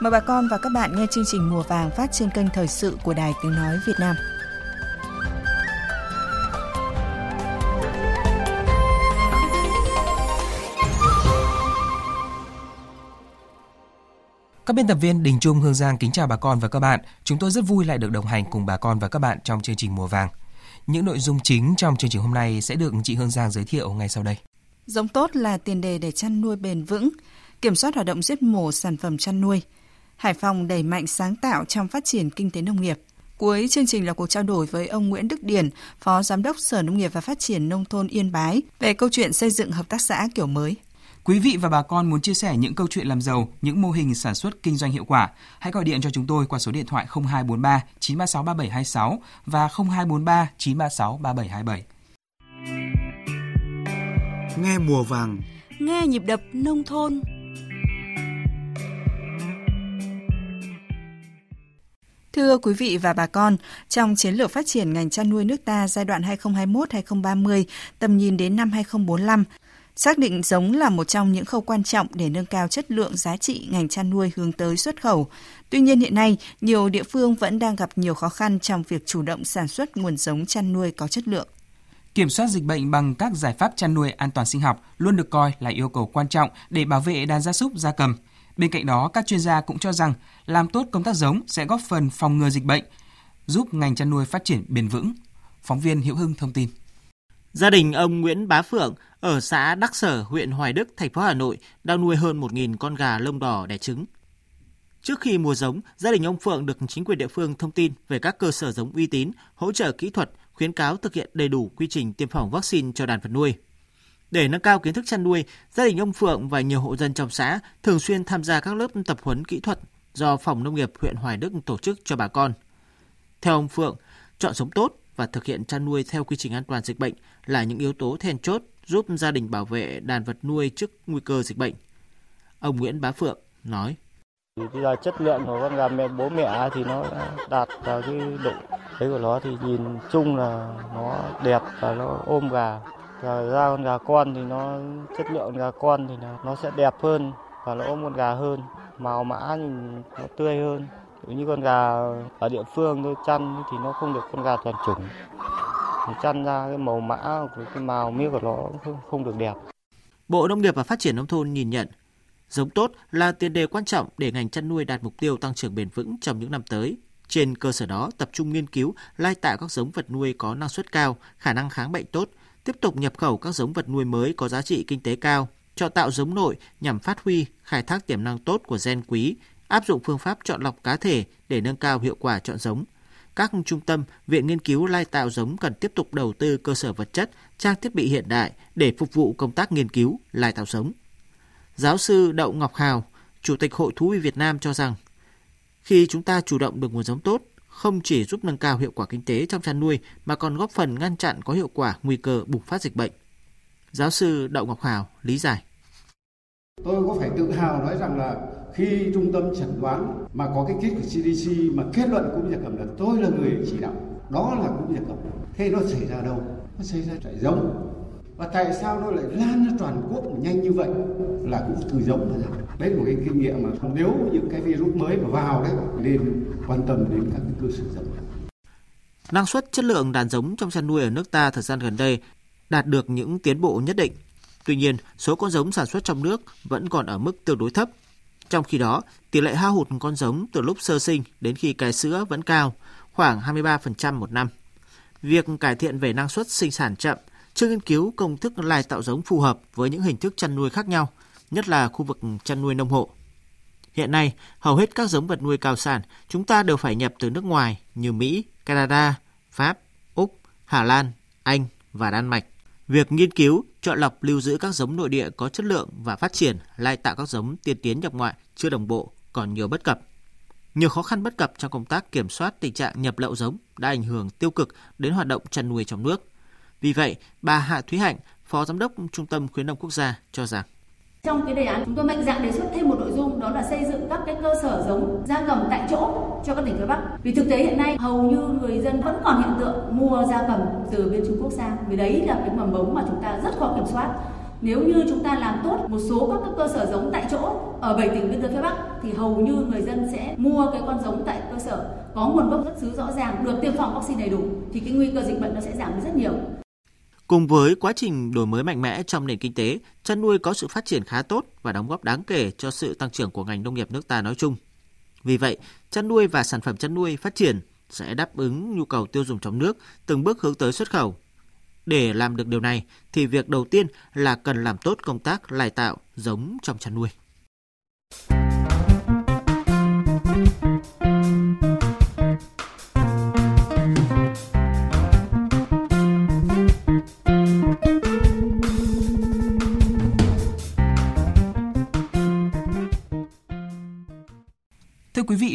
Mời bà con và các bạn nghe chương trình Mùa vàng phát trên kênh Thời sự của Đài Tiếng Nói Việt Nam. Các biên tập viên Đình Trung, Hương Giang kính chào bà con và các bạn. Chúng tôi rất vui lại được đồng hành cùng bà con và các bạn trong chương trình Mùa vàng. Những nội dung chính trong chương trình hôm nay sẽ được chị Hương Giang giới thiệu ngay sau đây. Giống tốt là tiền đề để chăn nuôi bền vững, kiểm soát hoạt động giết mổ sản phẩm chăn nuôi. Hải Phòng đẩy mạnh sáng tạo trong phát triển kinh tế nông nghiệp. Cuối chương trình là cuộc trao đổi với ông Nguyễn Đức Điển, Phó Giám đốc Sở Nông nghiệp và Phát triển Nông thôn Yên Bái về câu chuyện xây dựng hợp tác xã kiểu mới. Quý vị và bà con muốn chia sẻ những câu chuyện làm giàu, những mô hình sản xuất kinh doanh hiệu quả, hãy gọi điện cho chúng tôi qua số điện thoại 0243 936 3726 và 0243 936 3727. Nghe mùa vàng, nghe nhịp đập nông thôn. Thưa quý vị và bà con, trong chiến lược phát triển ngành chăn nuôi nước ta giai đoạn 2021-2030, tầm nhìn đến năm 2045, Xác định giống là một trong những khâu quan trọng để nâng cao chất lượng giá trị ngành chăn nuôi hướng tới xuất khẩu. Tuy nhiên hiện nay, nhiều địa phương vẫn đang gặp nhiều khó khăn trong việc chủ động sản xuất nguồn giống chăn nuôi có chất lượng. Kiểm soát dịch bệnh bằng các giải pháp chăn nuôi an toàn sinh học luôn được coi là yêu cầu quan trọng để bảo vệ đàn gia súc gia cầm. Bên cạnh đó, các chuyên gia cũng cho rằng làm tốt công tác giống sẽ góp phần phòng ngừa dịch bệnh, giúp ngành chăn nuôi phát triển bền vững. Phóng viên Hiễu Hưng thông tin. Gia đình ông Nguyễn Bá Phượng ở xã Đắc Sở, huyện Hoài Đức, thành phố Hà Nội đang nuôi hơn 1.000 con gà lông đỏ đẻ trứng. Trước khi mua giống, gia đình ông Phượng được chính quyền địa phương thông tin về các cơ sở giống uy tín, hỗ trợ kỹ thuật, khuyến cáo thực hiện đầy đủ quy trình tiêm phòng vaccine cho đàn vật nuôi. Để nâng cao kiến thức chăn nuôi, gia đình ông Phượng và nhiều hộ dân trong xã thường xuyên tham gia các lớp tập huấn kỹ thuật do Phòng Nông nghiệp huyện Hoài Đức tổ chức cho bà con. Theo ông Phượng, chọn giống tốt và thực hiện chăn nuôi theo quy trình an toàn dịch bệnh là những yếu tố then chốt giúp gia đình bảo vệ đàn vật nuôi trước nguy cơ dịch bệnh. Ông Nguyễn Bá Phượng nói. Bây giờ à, chất lượng của con gà mẹ bố mẹ thì nó đạt vào cái độ đấy của nó thì nhìn chung là nó đẹp và nó ôm gà gà ra con gà con thì nó chất lượng gà con thì nó sẽ đẹp hơn và nó ôm con gà hơn. Màu mã thì nó tươi hơn. Ví như con gà ở địa phương tôi chăn thì nó không được con gà toàn chủng thì chăn ra cái màu mã của cái màu miếng của nó không, không được đẹp. Bộ Nông nghiệp và Phát triển Nông thôn nhìn nhận, giống tốt là tiền đề quan trọng để ngành chăn nuôi đạt mục tiêu tăng trưởng bền vững trong những năm tới. Trên cơ sở đó, tập trung nghiên cứu, lai tạo các giống vật nuôi có năng suất cao, khả năng kháng bệnh tốt, tiếp tục nhập khẩu các giống vật nuôi mới có giá trị kinh tế cao, cho tạo giống nội nhằm phát huy, khai thác tiềm năng tốt của gen quý, áp dụng phương pháp chọn lọc cá thể để nâng cao hiệu quả chọn giống – các trung tâm, viện nghiên cứu lai tạo giống cần tiếp tục đầu tư cơ sở vật chất, trang thiết bị hiện đại để phục vụ công tác nghiên cứu lai tạo giống. Giáo sư Đậu Ngọc Hào, Chủ tịch Hội Thú y Việt Nam cho rằng, khi chúng ta chủ động được nguồn giống tốt, không chỉ giúp nâng cao hiệu quả kinh tế trong chăn nuôi, mà còn góp phần ngăn chặn có hiệu quả nguy cơ bùng phát dịch bệnh. Giáo sư Đậu Ngọc Hào, lý giải. Tôi có phải tự hào nói rằng là khi trung tâm chẩn đoán mà có cái kết của CDC mà kết luận cúm gia cầm là tôi là người chỉ đạo, đó là cúm gia cầm thế nó xảy ra đâu nó xảy ra tại giống và tại sao nó lại lan ra toàn quốc nhanh như vậy? Là cũng từ giống mà ra đấy là một cái kinh nghiệm mà nếu những cái virus mới mà vào đấy nên quan tâm đến các cái cơ sở giống năng suất chất lượng đàn giống trong chăn nuôi ở nước ta thời gian gần đây đạt được những tiến bộ nhất định. Tuy nhiên, số con giống sản xuất trong nước vẫn còn ở mức tương đối thấp. Trong khi đó, tỷ lệ hao hụt con giống từ lúc sơ sinh đến khi cái sữa vẫn cao, khoảng 23% một năm. Việc cải thiện về năng suất sinh sản chậm, chưa nghiên cứu công thức lai tạo giống phù hợp với những hình thức chăn nuôi khác nhau, nhất là khu vực chăn nuôi nông hộ. Hiện nay, hầu hết các giống vật nuôi cao sản chúng ta đều phải nhập từ nước ngoài như Mỹ, Canada, Pháp, Úc, Hà Lan, Anh và Đan Mạch. Việc nghiên cứu, chọn lọc lưu giữ các giống nội địa có chất lượng và phát triển lai tạo các giống tiên tiến nhập ngoại chưa đồng bộ, còn nhiều bất cập. Nhiều khó khăn bất cập trong công tác kiểm soát tình trạng nhập lậu giống đã ảnh hưởng tiêu cực đến hoạt động chăn nuôi trong nước. Vì vậy, bà Hạ Thúy Hạnh, Phó Giám đốc Trung tâm Khuyến nông Quốc gia cho rằng trong cái đề án chúng tôi mạnh dạn đề xuất thêm một nội dung đó là xây dựng các cái cơ sở giống gia cầm tại chỗ cho các tỉnh phía Bắc. Vì thực tế hiện nay hầu như người dân vẫn còn hiện tượng mua gia cầm từ bên Trung Quốc sang. Vì đấy là cái mầm mống mà chúng ta rất khó kiểm soát. Nếu như chúng ta làm tốt một số các cơ sở giống tại chỗ ở 7 tỉnh biên giới phía Bắc thì hầu như người dân sẽ mua cái con giống tại cơ sở có nguồn gốc xuất xứ rõ ràng, được tiêm phòng vaccine đầy đủ thì cái nguy cơ dịch bệnh nó sẽ giảm rất nhiều. Cùng với quá trình đổi mới mạnh mẽ trong nền kinh tế, chăn nuôi có sự phát triển khá tốt và đóng góp đáng kể cho sự tăng trưởng của ngành nông nghiệp nước ta nói chung. Vì vậy, chăn nuôi và sản phẩm chăn nuôi phát triển sẽ đáp ứng nhu cầu tiêu dùng trong nước, từng bước hướng tới xuất khẩu. Để làm được điều này thì việc đầu tiên là cần làm tốt công tác lai tạo giống trong chăn nuôi.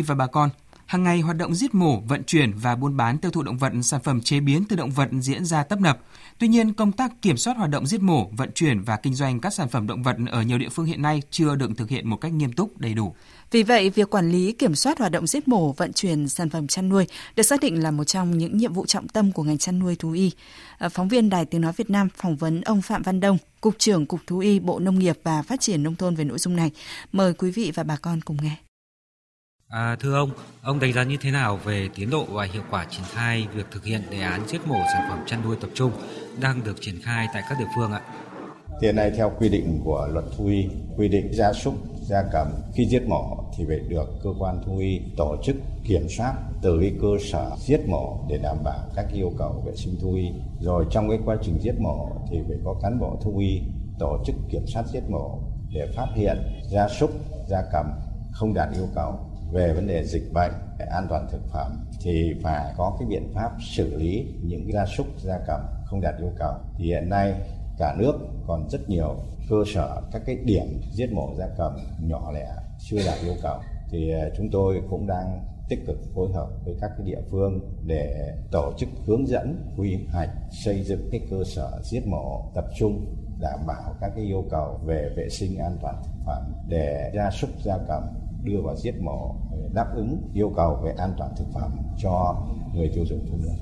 Và bà con, hàng ngày hoạt động giết mổ, vận chuyển và buôn bán tiêu thụ động vật, sản phẩm chế biến từ động vật diễn ra tấp nập. Tuy nhiên, công tác kiểm soát hoạt động giết mổ, vận chuyển và kinh doanh các sản phẩm động vật ở nhiều địa phương hiện nay chưa được thực hiện một cách nghiêm túc, đầy đủ. Vì vậy, việc quản lý kiểm soát hoạt động giết mổ, vận chuyển sản phẩm chăn nuôi được xác định là một trong những nhiệm vụ trọng tâm của ngành chăn nuôi thú y. Ờ, phóng viên Đài Tiếng Nói Việt Nam phỏng vấn ông Phạm Văn Đông, Cục trưởng Cục Thú y Bộ Nông nghiệp và Phát triển Nông thôn về nội dung này. Mời quý vị và bà con cùng nghe. À, thưa ông, ông đánh giá như thế nào về tiến độ và hiệu quả triển khai việc thực hiện đề án giết mổ sản phẩm chăn nuôi tập trung đang được triển khai tại các địa phương ạ? Hiện nay theo quy định của luật thú y, quy định gia súc, gia cầm khi giết mổ thì phải được cơ quan thú y tổ chức kiểm soát từ cái cơ sở giết mổ để đảm bảo các yêu cầu vệ sinh thú y. Rồi trong cái quá trình giết mổ thì phải có cán bộ thú y tổ chức kiểm soát giết mổ để phát hiện gia súc, gia cầm không đạt yêu cầu về vấn đề dịch bệnh an toàn thực phẩm thì phải có cái biện pháp xử lý những gia súc, gia cầm không đạt yêu cầu. Thì hiện nay cả nước còn rất nhiều cơ sở, các cái điểm giết mổ gia cầm nhỏ lẻ chưa đạt yêu cầu. Thì à, chúng tôi cũng đang tích cực phối hợp với các cái địa phương để tổ chức hướng dẫn, quy hoạch, xây dựng cái cơ sở giết mổ tập trung, đảm bảo các cái yêu cầu về vệ sinh an toàn thực phẩm để gia súc, gia cầm đưa vào giết mổ đáp ứng yêu cầu về an toàn thực phẩm cho người tiêu dùng trong nước.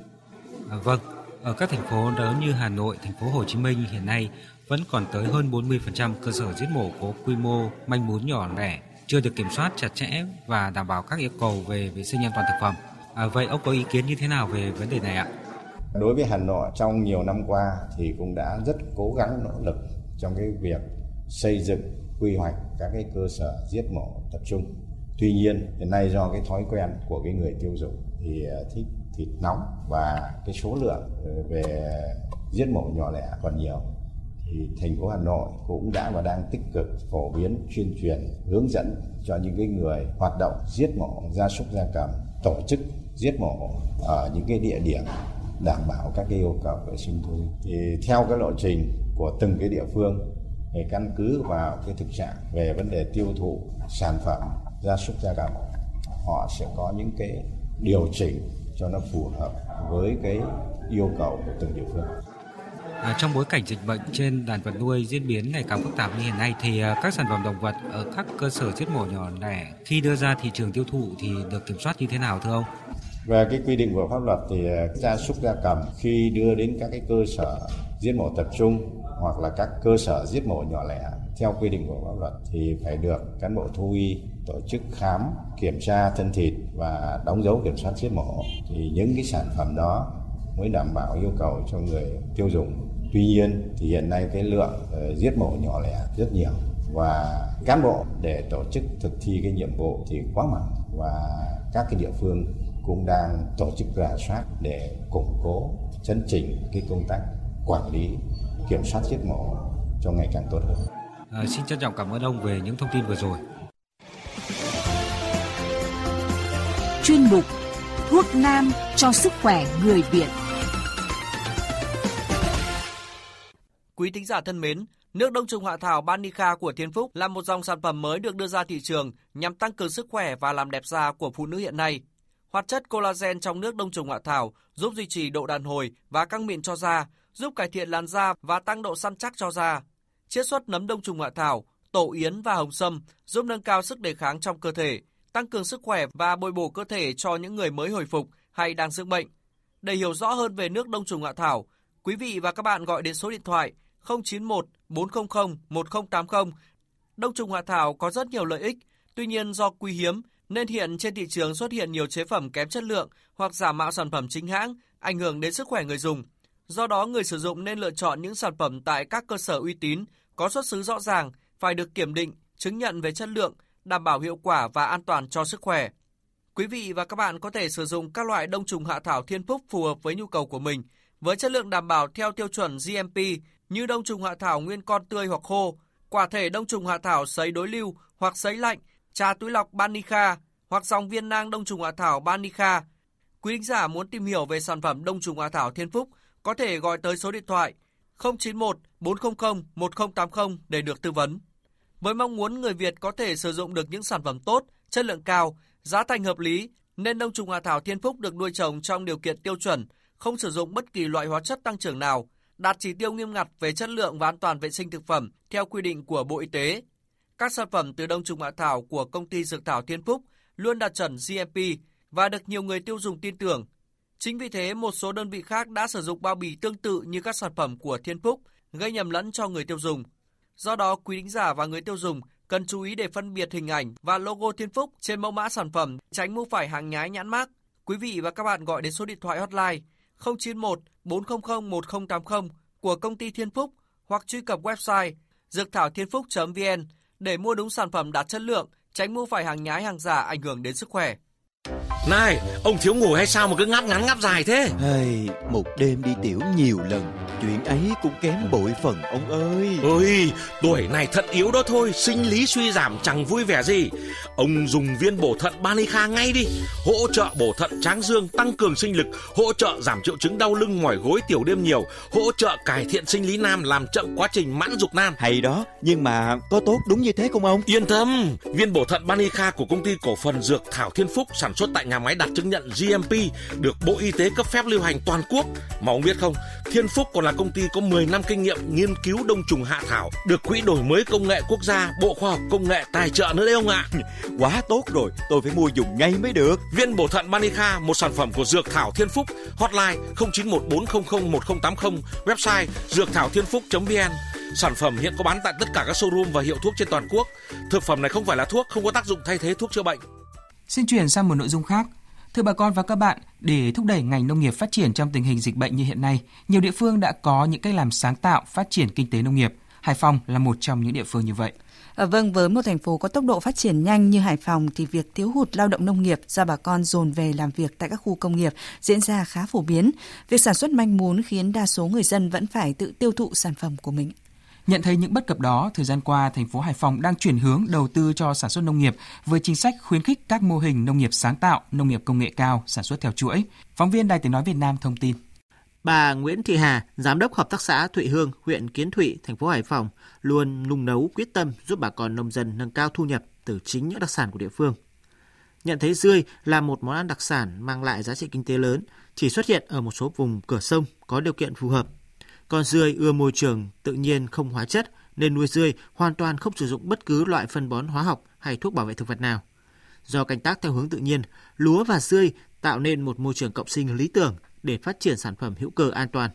À, vâng, ở các thành phố lớn như Hà Nội, thành phố Hồ Chí Minh hiện nay vẫn còn tới hơn 40% cơ sở giết mổ có quy mô manh mún nhỏ lẻ, chưa được kiểm soát chặt chẽ và đảm bảo các yêu cầu về vệ sinh an toàn thực phẩm. À, vậy ông có ý kiến như thế nào về vấn đề này ạ? Đối với Hà Nội trong nhiều năm qua thì cũng đã rất cố gắng nỗ lực trong cái việc xây dựng, quy hoạch các cái cơ sở giết mổ tập trung. Tuy nhiên, hiện nay do cái thói quen của cái người tiêu dùng thì ờ, thích thịt nóng và cái số lượng ờ, về giết mổ nhỏ lẻ còn nhiều, thì thành phố Hà Nội cũng đã và đang tích cực phổ biến, tuyên truyền, hướng dẫn cho những cái người hoạt động giết mổ, gia súc, gia cầm, tổ chức giết mổ ở những cái địa điểm đảm bảo các cái yêu cầu vệ sinh thú thì theo cái lộ trình của từng cái địa phương để căn cứ vào cái thực trạng về vấn đề tiêu thụ sản phẩm gia súc gia cầm họ sẽ có những cái điều chỉnh cho nó phù hợp với cái yêu cầu của từng địa phương. À, trong bối cảnh dịch bệnh trên đàn vật nuôi diễn biến ngày càng phức tạp như hiện nay thì à, các sản phẩm động vật ở các cơ sở giết mổ nhỏ lẻ khi đưa ra thị trường tiêu thụ thì được kiểm soát như thế nào thưa ông? Về cái quy định của pháp luật thì à, gia súc gia cầm khi đưa đến các cái cơ sở giết mổ tập trung hoặc là các cơ sở giết mổ nhỏ lẻ theo quy định của pháp luật thì phải được cán bộ thú y tổ chức khám, kiểm tra thân thịt và đóng dấu kiểm soát giết mổ. Thì những cái sản phẩm đó mới đảm bảo yêu cầu cho người tiêu dùng. Tuy nhiên thì hiện nay cái lượng ờ, giết mổ nhỏ lẻ rất nhiều và cán bộ để tổ chức thực thi cái nhiệm vụ thì quá mỏng và các cái địa phương cũng đang tổ chức rà soát để củng cố, chấn chỉnh cái công tác quản lý kiểm soát giết mổ cho ngày càng tốt hơn. À, xin trân trọng cảm ơn ông về những thông tin vừa rồi. Chuyên mục Thuốc nam cho sức khỏe người Việt. Quý thính giả thân mến, nước đông trùng hạ thảo Banica của Thiên Phúc là một dòng sản phẩm mới được đưa ra thị trường nhằm tăng cường sức khỏe và làm đẹp da của phụ nữ hiện nay. Hoạt chất collagen trong nước đông trùng hạ thảo giúp duy trì độ đàn hồi và căng mịn cho da, giúp cải thiện làn da và tăng độ săn chắc cho da. Chiết xuất nấm đông trùng hạ thảo, tổ yến và hồng sâm giúp nâng cao sức đề kháng trong cơ thể, tăng cường sức khỏe và bồi bổ cơ thể cho những người mới hồi phục hay đang dưỡng bệnh. Để hiểu rõ hơn về nước đông trùng hạ thảo, quý vị và các bạn gọi đến số điện thoại 091 400 1080. Đông trùng hạ thảo có rất nhiều lợi ích, tuy nhiên do quý hiếm nên hiện trên thị trường xuất hiện nhiều chế phẩm kém chất lượng hoặc giả mạo sản phẩm chính hãng, ảnh hưởng đến sức khỏe người dùng. Do đó, người sử dụng nên lựa chọn những sản phẩm tại các cơ sở uy tín, có xuất xứ rõ ràng, phải được kiểm định, chứng nhận về chất lượng, đảm bảo hiệu quả và an toàn cho sức khỏe. Quý vị và các bạn có thể sử dụng các loại đông trùng hạ thảo thiên phúc phù hợp với nhu cầu của mình, với chất lượng đảm bảo theo tiêu chuẩn GMP như đông trùng hạ thảo nguyên con tươi hoặc khô, quả thể đông trùng hạ thảo sấy đối lưu hoặc sấy lạnh, trà túi lọc Banica hoặc dòng viên nang đông trùng hạ thảo Banica. Quý khán giả muốn tìm hiểu về sản phẩm đông trùng hạ thảo Thiên Phúc có thể gọi tới số điện thoại 091 400 1080 để được tư vấn. Với mong muốn người Việt có thể sử dụng được những sản phẩm tốt, chất lượng cao, giá thành hợp lý, nên đông trùng hạ thảo Thiên Phúc được nuôi trồng trong điều kiện tiêu chuẩn, không sử dụng bất kỳ loại hóa chất tăng trưởng nào, đạt chỉ tiêu nghiêm ngặt về chất lượng và an toàn vệ sinh thực phẩm theo quy định của Bộ Y tế. Các sản phẩm từ đông trùng hạ thảo của công ty Dược thảo Thiên Phúc luôn đạt chuẩn GMP và được nhiều người tiêu dùng tin tưởng. Chính vì thế, một số đơn vị khác đã sử dụng bao bì tương tự như các sản phẩm của Thiên Phúc, gây nhầm lẫn cho người tiêu dùng. Do đó, quý thính giả và người tiêu dùng cần chú ý để phân biệt hình ảnh và logo Thiên Phúc trên mẫu mã sản phẩm, tránh mua phải hàng nhái nhãn mác. Quý vị và các bạn gọi đến số điện thoại hotline 091 400 1080 của công ty Thiên Phúc hoặc truy cập website dược thảo thiên phúc.vn để mua đúng sản phẩm đạt chất lượng, tránh mua phải hàng nhái hàng giả ảnh hưởng đến sức khỏe. Này, ông thiếu ngủ hay sao mà cứ ngáp ngắn ngáp dài thế? Hey, một đêm đi tiểu nhiều lần, chuyện ấy cũng kém bội phần ông ơi. Ôi, tuổi này thận yếu đó thôi, sinh lý suy giảm chẳng vui vẻ gì. Ông dùng viên bổ thận Banica ngay đi, hỗ trợ bổ thận tráng dương, tăng cường sinh lực, hỗ trợ giảm triệu chứng đau lưng mỏi gối tiểu đêm nhiều, hỗ trợ cải thiện sinh lý nam, làm chậm quá trình mãn dục nam. Hay đó, nhưng mà có tốt đúng như thế không ông? Yên tâm, viên bổ thận Banica của công ty cổ phần Dược Thảo Thiên Phúc sản xuất tại nhà máy đạt chứng nhận GMP được Bộ Y tế cấp phép lưu hành toàn quốc. Mà ông biết không, Thiên Phúc còn là công ty có 10 năm kinh nghiệm nghiên cứu đông trùng hạ thảo, được Quỹ đổi mới công nghệ quốc gia, Bộ Khoa học Công nghệ tài trợ nữa đấy ông ạ. Quá tốt rồi, tôi phải mua dùng ngay mới được. Viên bổ thận Manica, một sản phẩm của Dược Thảo Thiên Phúc, hotline 0914001080, website dược thảo thiên phúc.vn. Sản phẩm hiện có bán tại tất cả các showroom và hiệu thuốc trên toàn quốc. Thực phẩm này không phải là thuốc, không có tác dụng thay thế thuốc chữa bệnh. Xin chuyển sang một nội dung khác. Thưa bà con và các bạn, để thúc đẩy ngành nông nghiệp phát triển trong tình hình dịch bệnh như hiện nay, nhiều địa phương đã có những cách làm sáng tạo phát triển kinh tế nông nghiệp. Hải Phòng là một trong những địa phương như vậy. À, vâng, với một thành phố có tốc độ phát triển nhanh như Hải Phòng thì việc thiếu hụt lao động nông nghiệp do bà con dồn về làm việc tại các khu công nghiệp diễn ra khá phổ biến. Việc sản xuất manh mún khiến đa số người dân vẫn phải tự tiêu thụ sản phẩm của mình. Nhận thấy những bất cập đó, thời gian qua, thành phố Hải Phòng đang chuyển hướng đầu tư cho sản xuất nông nghiệp với chính sách khuyến khích các mô hình nông nghiệp sáng tạo, nông nghiệp công nghệ cao, sản xuất theo chuỗi. Phóng viên Đài Tiếng Nói Việt Nam thông tin. Bà Nguyễn Thị Hà, giám đốc hợp tác xã Thụy Hương, huyện Kiến Thụy, thành phố Hải Phòng, luôn nung nấu quyết tâm giúp bà con nông dân nâng cao thu nhập từ chính những đặc sản của địa phương. Nhận thấy rươi là một món ăn đặc sản mang lại giá trị kinh tế lớn, chỉ xuất hiện ở một số vùng cửa sông có điều kiện phù hợp con dươi ưa môi trường tự nhiên không hóa chất nên nuôi dươi hoàn toàn không sử dụng bất cứ loại phân bón hóa học hay thuốc bảo vệ thực vật nào. Do canh tác theo hướng tự nhiên, lúa và dươi tạo nên một môi trường cộng sinh lý tưởng để phát triển sản phẩm hữu cơ an toàn.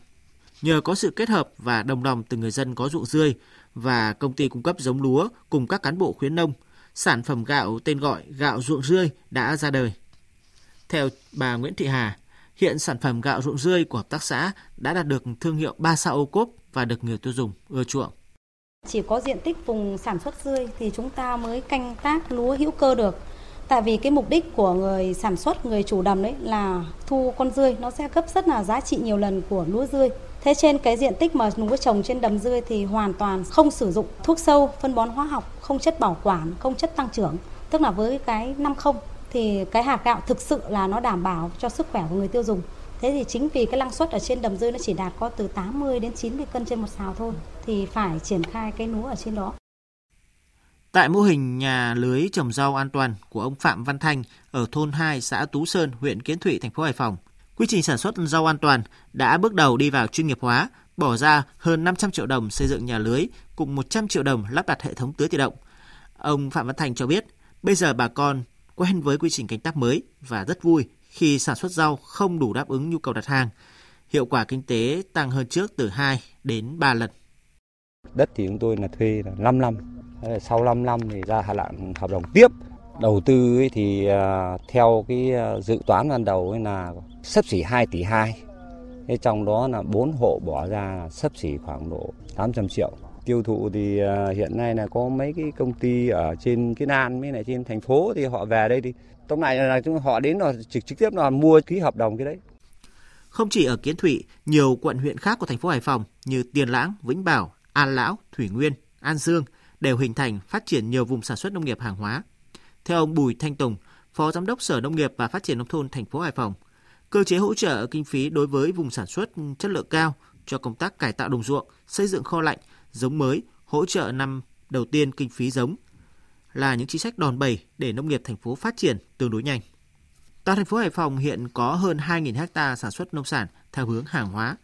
Nhờ có sự kết hợp và đồng lòng từ người dân có ruộng dươi và công ty cung cấp giống lúa cùng các cán bộ khuyến nông, sản phẩm gạo tên gọi gạo ruộng dươi đã ra đời. Theo bà Nguyễn Thị Hà, Hiện sản phẩm gạo ruộng rươi của hợp tác xã đã đạt được thương hiệu 3 sao ô cốp và được người tiêu dùng ưa chuộng. Chỉ có diện tích vùng sản xuất rươi thì chúng ta mới canh tác lúa hữu cơ được. Tại vì cái mục đích của người sản xuất, người chủ đầm đấy là thu con rươi, nó sẽ gấp rất là giá trị nhiều lần của lúa rươi. Thế trên cái diện tích mà lúa trồng trên đầm rươi thì hoàn toàn không sử dụng thuốc sâu, phân bón hóa học, không chất bảo quản, không chất tăng trưởng. Tức là với cái năm không thì cái hạt gạo thực sự là nó đảm bảo cho sức khỏe của người tiêu dùng. Thế thì chính vì cái năng suất ở trên đầm rơi nó chỉ đạt có từ 80 đến 90 cân trên một xào thôi thì phải triển khai cái lúa ở trên đó. Tại mô hình nhà lưới trồng rau an toàn của ông Phạm Văn Thanh ở thôn 2 xã Tú Sơn, huyện Kiến Thụy, thành phố Hải Phòng, quy trình sản xuất rau an toàn đã bước đầu đi vào chuyên nghiệp hóa, bỏ ra hơn 500 triệu đồng xây dựng nhà lưới cùng 100 triệu đồng lắp đặt hệ thống tưới tự động. Ông Phạm Văn Thành cho biết, bây giờ bà con quen với quy trình canh tác mới và rất vui khi sản xuất rau không đủ đáp ứng nhu cầu đặt hàng. Hiệu quả kinh tế tăng hơn trước từ 2 đến 3 lần. Đất thì chúng tôi là thuê là 5 năm, sau 5 năm thì ra hạ lạng hợp đồng tiếp. Đầu tư thì à, theo cái à, dự toán ban đầu là sấp xỉ 2 tỷ 2. Thế trong đó là 4 hộ bỏ ra sấp xỉ khoảng độ 800 triệu. Tiêu thụ thì à, hiện nay là có mấy cái công ty ở trên cái An với lại trên thành phố thì họ về đây thì tóm lại là chúng họ đến là trực trực tiếp là mua ký hợp đồng cái đấy. Không chỉ ở Kiến Thụy, nhiều quận huyện khác của thành phố Hải Phòng như Tiền Lãng, Vĩnh Bảo, An Lão, Thủy Nguyên, An Dương đều hình thành phát triển nhiều vùng sản xuất nông nghiệp hàng hóa. Theo ông Bùi Thanh Tùng, Phó Giám đốc Sở Nông nghiệp và Phát triển Nông thôn thành phố Hải Phòng, cơ chế hỗ trợ kinh phí đối với vùng sản xuất chất lượng cao cho công tác cải tạo đồng ruộng, xây dựng kho lạnh, giống mới, hỗ trợ năm đầu tiên kinh phí giống là những chính sách đòn bẩy để nông nghiệp thành phố phát triển tương đối nhanh. Toàn thành phố Hải Phòng hiện có hơn 2.000 ha sản xuất nông sản theo hướng hàng hóa.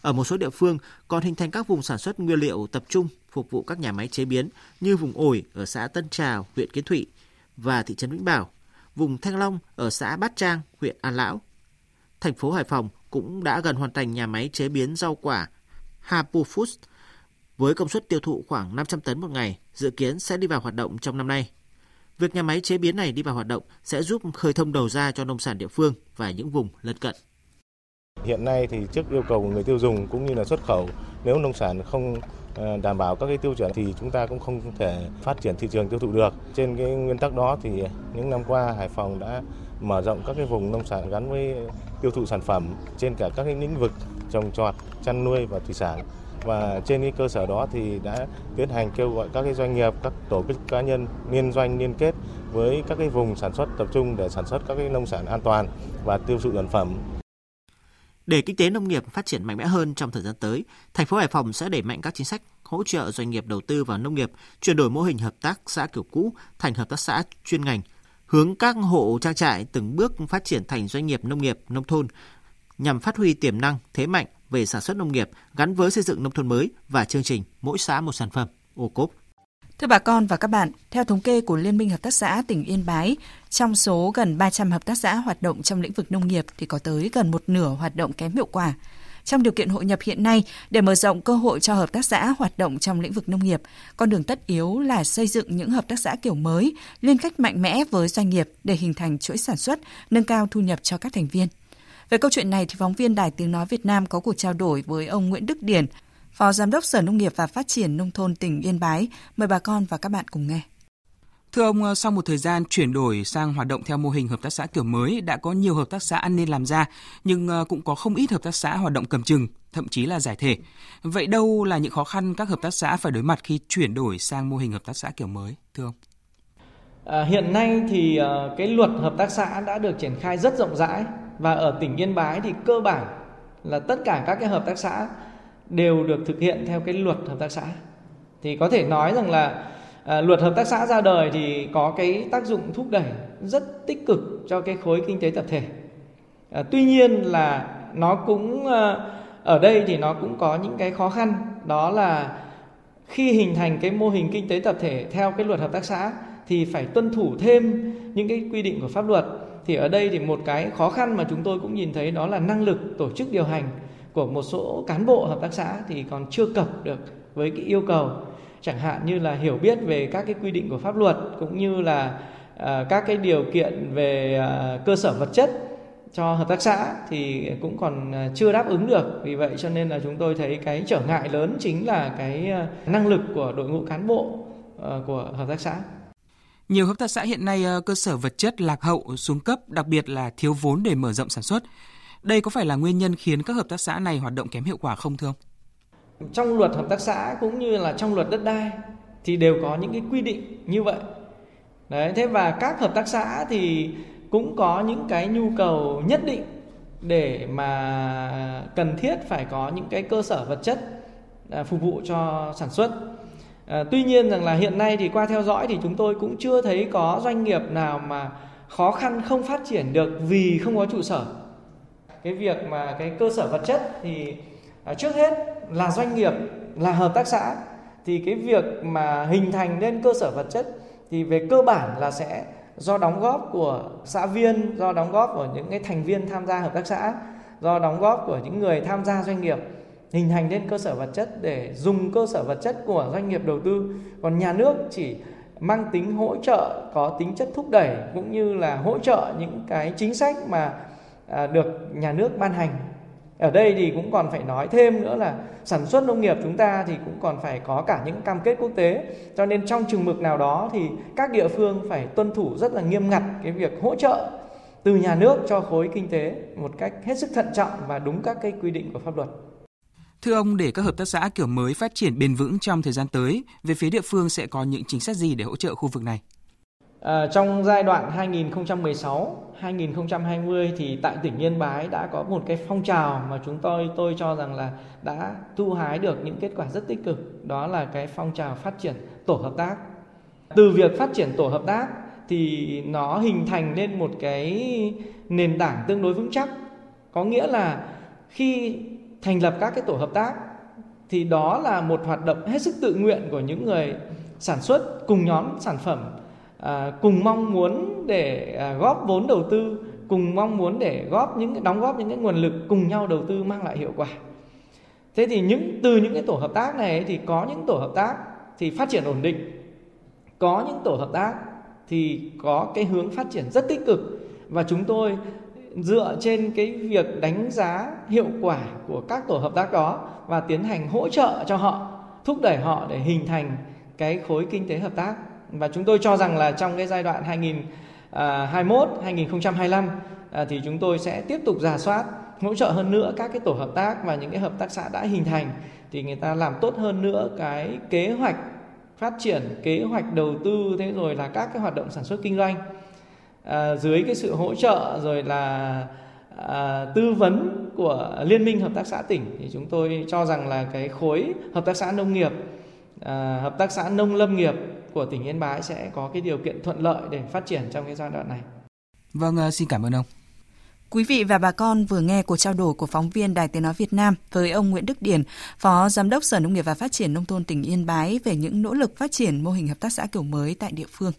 Ở một số địa phương còn hình thành các vùng sản xuất nguyên liệu tập trung phục vụ các nhà máy chế biến như vùng ổi ở xã Tân Trào, huyện Kiến Thụy và thị trấn Vĩnh Bảo, vùng Thanh Long ở xã Bát Trang, huyện An Lão. Thành phố Hải Phòng cũng đã gần hoàn thành nhà máy chế biến rau quả Hapu Foods với công suất tiêu thụ khoảng 500 tấn một ngày, dự kiến sẽ đi vào hoạt động trong năm nay. Việc nhà máy chế biến này đi vào hoạt động sẽ giúp khơi thông đầu ra cho nông sản địa phương và những vùng lân cận. Hiện nay thì trước yêu cầu của người tiêu dùng cũng như là xuất khẩu, nếu nông sản không ờ, đảm bảo các cái tiêu chuẩn thì chúng ta cũng không thể phát triển thị trường tiêu thụ được. Trên cái nguyên tắc đó thì những năm qua Hải Phòng đã mở rộng các cái vùng nông sản gắn với tiêu thụ sản phẩm trên cả các cái lĩnh vực trồng trọt, chăn nuôi và thủy sản và trên cái cơ sở đó thì đã tiến hành kêu gọi các cái doanh nghiệp, các tổ chức cá nhân liên doanh liên kết với các cái vùng sản xuất tập trung để sản xuất các cái nông sản an toàn và tiêu thụ sản phẩm. Để kinh tế nông nghiệp phát triển mạnh mẽ hơn trong thời gian tới, thành phố Hải Phòng sẽ đẩy mạnh các chính sách hỗ trợ doanh nghiệp đầu tư vào nông nghiệp, chuyển đổi mô hình hợp tác xã kiểu cũ thành hợp tác xã chuyên ngành, hướng các hộ trang trại từng bước phát triển thành doanh nghiệp nông nghiệp nông thôn nhằm phát huy tiềm năng, thế mạnh về sản xuất nông nghiệp gắn với xây dựng nông thôn mới và chương trình mỗi xã một sản phẩm ô cốp. Thưa bà con và các bạn, theo thống kê của Liên minh Hợp tác xã tỉnh Yên Bái, trong số gần 300 hợp tác xã hoạt động trong lĩnh vực nông nghiệp thì có tới gần một nửa hoạt động kém hiệu quả. Trong điều kiện hội nhập hiện nay, để mở rộng cơ hội cho hợp tác xã hoạt động trong lĩnh vực nông nghiệp, con đường tất yếu là xây dựng những hợp tác xã kiểu mới, liên kết mạnh mẽ với doanh nghiệp để hình thành chuỗi sản xuất, nâng cao thu nhập cho các thành viên. Về câu chuyện này thì phóng viên Đài Tiếng Nói Việt Nam có cuộc trao đổi với ông Nguyễn Đức Điển, Phó Giám đốc Sở Nông nghiệp và Phát triển Nông thôn tỉnh Yên Bái. Mời bà con và các bạn cùng nghe. Thưa ông, sau một thời gian chuyển đổi sang hoạt động theo mô hình hợp tác xã kiểu mới, đã có nhiều hợp tác xã ăn nên làm ra, nhưng ờ, cũng có không ít hợp tác xã hoạt động cầm chừng, thậm chí là giải thể. Vậy đâu là những khó khăn các hợp tác xã phải đối mặt khi chuyển đổi sang mô hình hợp tác xã kiểu mới, thưa ông? À, hiện nay thì uh, cái luật hợp tác xã đã được triển khai rất rộng rãi và ở tỉnh Yên Bái thì cơ bản là tất cả các cái hợp tác xã đều được thực hiện theo cái luật hợp tác xã. Thì có thể nói rằng là à, luật hợp tác xã ra đời thì có cái tác dụng thúc đẩy rất tích cực cho cái khối kinh tế tập thể. À, tuy nhiên là nó cũng à, ở đây thì nó cũng có những cái khó khăn đó là khi hình thành cái mô hình kinh tế tập thể theo cái luật hợp tác xã thì phải tuân thủ thêm những cái quy định của pháp luật thì ở đây thì một cái khó khăn mà chúng tôi cũng nhìn thấy đó là năng lực tổ chức điều hành của một số cán bộ hợp tác xã thì còn chưa cập được với cái yêu cầu. Chẳng hạn như là hiểu biết về các cái quy định của pháp luật cũng như là uh, các cái điều kiện về uh, cơ sở vật chất cho hợp tác xã thì cũng còn à, chưa đáp ứng được. Vì vậy cho nên là chúng tôi thấy cái trở ngại lớn chính là cái năng lực của đội ngũ cán bộ ờ, của hợp tác xã nhiều hợp tác xã hiện nay ờ, cơ sở vật chất lạc hậu, xuống cấp, đặc biệt là thiếu vốn để mở rộng sản xuất. Đây có phải là nguyên nhân khiến các hợp tác xã này hoạt động kém hiệu quả không thưa ông? Trong luật hợp tác xã cũng như là trong luật đất đai thì đều có những cái quy định như vậy. Đấy, thế và các hợp tác xã thì cũng có những cái nhu cầu nhất định để mà cần thiết phải có những cái cơ sở vật chất à, phục vụ cho sản xuất À, tuy nhiên rằng là hiện nay thì qua theo dõi thì chúng tôi cũng chưa thấy có doanh nghiệp nào mà khó khăn không phát triển được vì không có trụ sở. Cái việc mà cái cơ sở vật chất thì à, trước hết là doanh nghiệp là hợp tác xã thì cái việc mà hình thành nên cơ sở vật chất thì về cơ bản là sẽ do đóng góp của xã viên, do đóng góp của những cái thành viên tham gia hợp tác xã, do đóng góp của những người tham gia doanh nghiệp hình thành lên cơ sở vật chất để dùng cơ sở vật chất của doanh nghiệp đầu tư. Còn nhà nước chỉ mang tính hỗ trợ, có tính chất thúc đẩy cũng như là hỗ trợ những cái chính sách mà à, được nhà nước ban hành. Ở đây thì cũng còn phải nói thêm nữa là sản xuất nông nghiệp chúng ta thì cũng còn phải có cả những cam kết quốc tế. Cho nên trong chừng mực nào đó thì các địa phương phải tuân thủ rất là nghiêm ngặt cái việc hỗ trợ từ nhà nước cho khối kinh tế một cách hết sức thận trọng và đúng các cái quy định của pháp luật. Thưa ông, để các hợp tác xã kiểu mới phát triển bền vững trong thời gian tới, về phía địa phương sẽ có những chính sách gì để hỗ trợ khu vực này? À, trong giai đoạn 2016-2020 thì tại tỉnh Yên Bái đã có một cái phong trào mà chúng tôi tôi cho rằng là đã thu hái được những kết quả rất tích cực. Đó là cái phong trào phát triển tổ hợp tác. Từ việc phát triển tổ hợp tác thì nó hình thành nên một cái nền tảng tương đối vững chắc. Có nghĩa là khi thành lập các cái tổ hợp tác thì đó là một hoạt động hết sức tự nguyện của những người sản xuất cùng nhóm sản phẩm à, cùng mong muốn để à, góp vốn đầu tư cùng mong muốn để góp những đóng góp những cái nguồn lực cùng nhau đầu tư mang lại hiệu quả. Thế thì những từ những cái tổ hợp tác này thì có những tổ hợp tác thì phát triển ổn định có những tổ hợp tác thì có cái hướng phát triển rất tích cực. Và chúng tôi dựa trên cái việc đánh giá hiệu quả của các tổ hợp tác đó và tiến hành hỗ trợ cho họ, thúc đẩy họ để hình thành cái khối kinh tế hợp tác. Và chúng tôi cho rằng là trong cái giai đoạn 2021 2025 à, à, thì chúng tôi sẽ tiếp tục giả soát, hỗ trợ hơn nữa các cái tổ hợp tác và những cái hợp tác xã đã hình thành, thì người ta làm tốt hơn nữa cái kế hoạch phát triển, kế hoạch đầu tư, thế rồi là các cái hoạt động sản xuất kinh doanh à, dưới cái sự hỗ trợ rồi là à, tư vấn của liên minh hợp tác xã tỉnh thì chúng tôi cho rằng là cái khối hợp tác xã nông nghiệp à, hợp tác xã nông lâm nghiệp của tỉnh Yên Bái sẽ có cái điều kiện thuận lợi để phát triển trong cái giai đoạn này. Vâng, xin cảm ơn ông. Quý vị và bà con vừa nghe cuộc trao đổi của phóng viên Đài Tiếng Nói Việt Nam với ông Nguyễn Đức Điển, Phó Giám đốc Sở Nông nghiệp và Phát triển Nông thôn tỉnh Yên Bái về những nỗ lực phát triển mô hình hợp tác xã kiểu mới tại địa phương.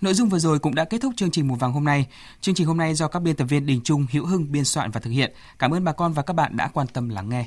Nội dung vừa rồi cũng đã kết thúc chương trình Mùa vàng hôm nay. Chương trình hôm nay do các biên tập viên Đình Trung, Hữu Hưng biên soạn và thực hiện. Cảm ơn bà con và các bạn đã quan tâm lắng nghe.